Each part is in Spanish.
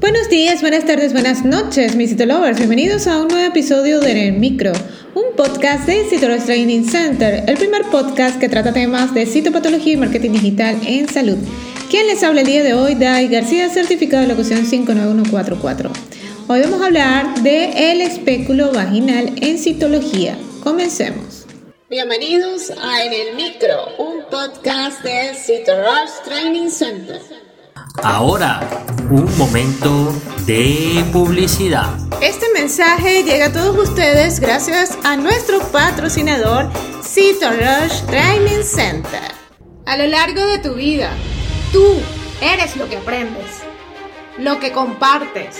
Buenos días, buenas tardes, buenas noches, mis Citolovers. Bienvenidos a un nuevo episodio de En el Micro, un podcast de Citolovers Training Center, el primer podcast que trata temas de citopatología y marketing digital en salud. Quien les habla el día de hoy, Dai García, certificado de locución 59144. Hoy vamos a hablar de el espéculo vaginal en citología. Comencemos. Bienvenidos a En el Micro, un podcast de Citolovers Training Center. Ahora, un momento de publicidad. Este mensaje llega a todos ustedes gracias a nuestro patrocinador Rush Training Center. A lo largo de tu vida, tú eres lo que aprendes, lo que compartes,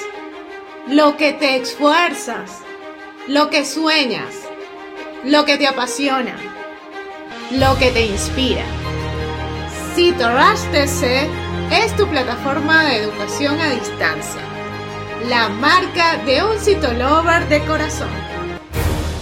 lo que te esfuerzas, lo que sueñas, lo que te apasiona, lo que te inspira. Rush TC es tu plataforma de educación a distancia, la marca de un citolover de corazón.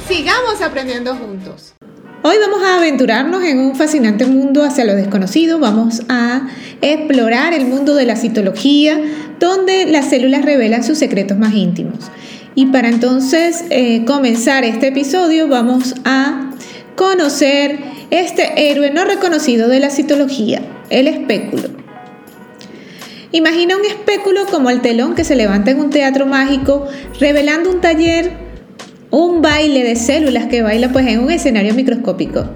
Sigamos aprendiendo juntos. Hoy vamos a aventurarnos en un fascinante mundo hacia lo desconocido, vamos a explorar el mundo de la citología, donde las células revelan sus secretos más íntimos. Y para entonces eh, comenzar este episodio vamos a conocer este héroe no reconocido de la citología, el espéculo. Imagina un espéculo como el telón que se levanta en un teatro mágico, revelando un taller, un baile de células que baila pues en un escenario microscópico.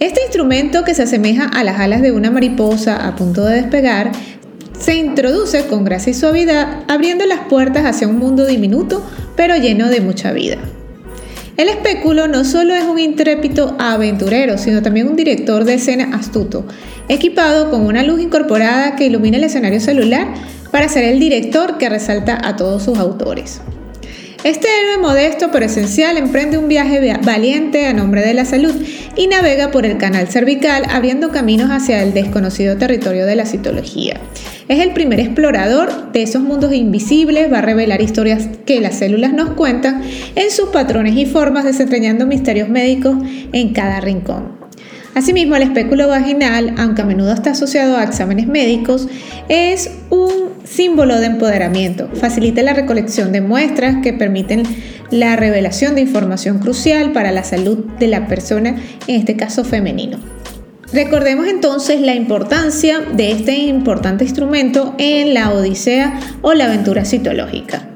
Este instrumento que se asemeja a las alas de una mariposa a punto de despegar, se introduce con gracia y suavidad, abriendo las puertas hacia un mundo diminuto, pero lleno de mucha vida. El espéculo no solo es un intrépido aventurero, sino también un director de escena astuto, equipado con una luz incorporada que ilumina el escenario celular para ser el director que resalta a todos sus autores. Este héroe modesto pero esencial emprende un viaje valiente a nombre de la salud y navega por el canal cervical abriendo caminos hacia el desconocido territorio de la citología. Es el primer explorador de esos mundos invisibles, va a revelar historias que las células nos cuentan en sus patrones y formas, desentrañando misterios médicos en cada rincón. Asimismo, el espéculo vaginal, aunque a menudo está asociado a exámenes médicos, es un símbolo de empoderamiento. Facilita la recolección de muestras que permiten la revelación de información crucial para la salud de la persona, en este caso femenino. Recordemos entonces la importancia de este importante instrumento en la odisea o la aventura citológica.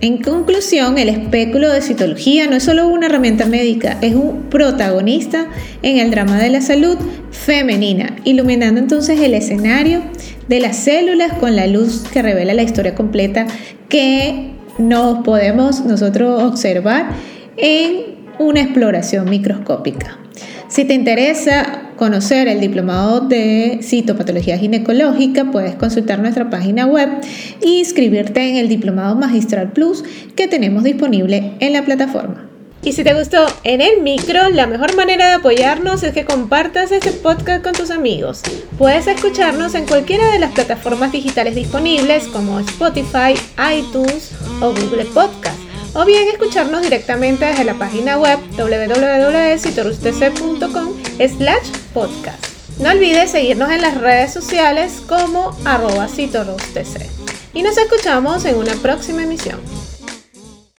En conclusión, el espéculo de citología no es solo una herramienta médica, es un protagonista en el drama de la salud femenina, iluminando entonces el escenario de las células con la luz que revela la historia completa que nos podemos nosotros observar en una exploración microscópica. Si te interesa conocer el diplomado de citopatología ginecológica, puedes consultar nuestra página web e inscribirte en el diplomado magistral plus que tenemos disponible en la plataforma. Y si te gustó en el micro, la mejor manera de apoyarnos es que compartas este podcast con tus amigos. Puedes escucharnos en cualquiera de las plataformas digitales disponibles como Spotify, iTunes o Google Podcast o bien escucharnos directamente desde la página web www.citorustc.com slash podcast. No olvides seguirnos en las redes sociales como arroba Y nos escuchamos en una próxima emisión.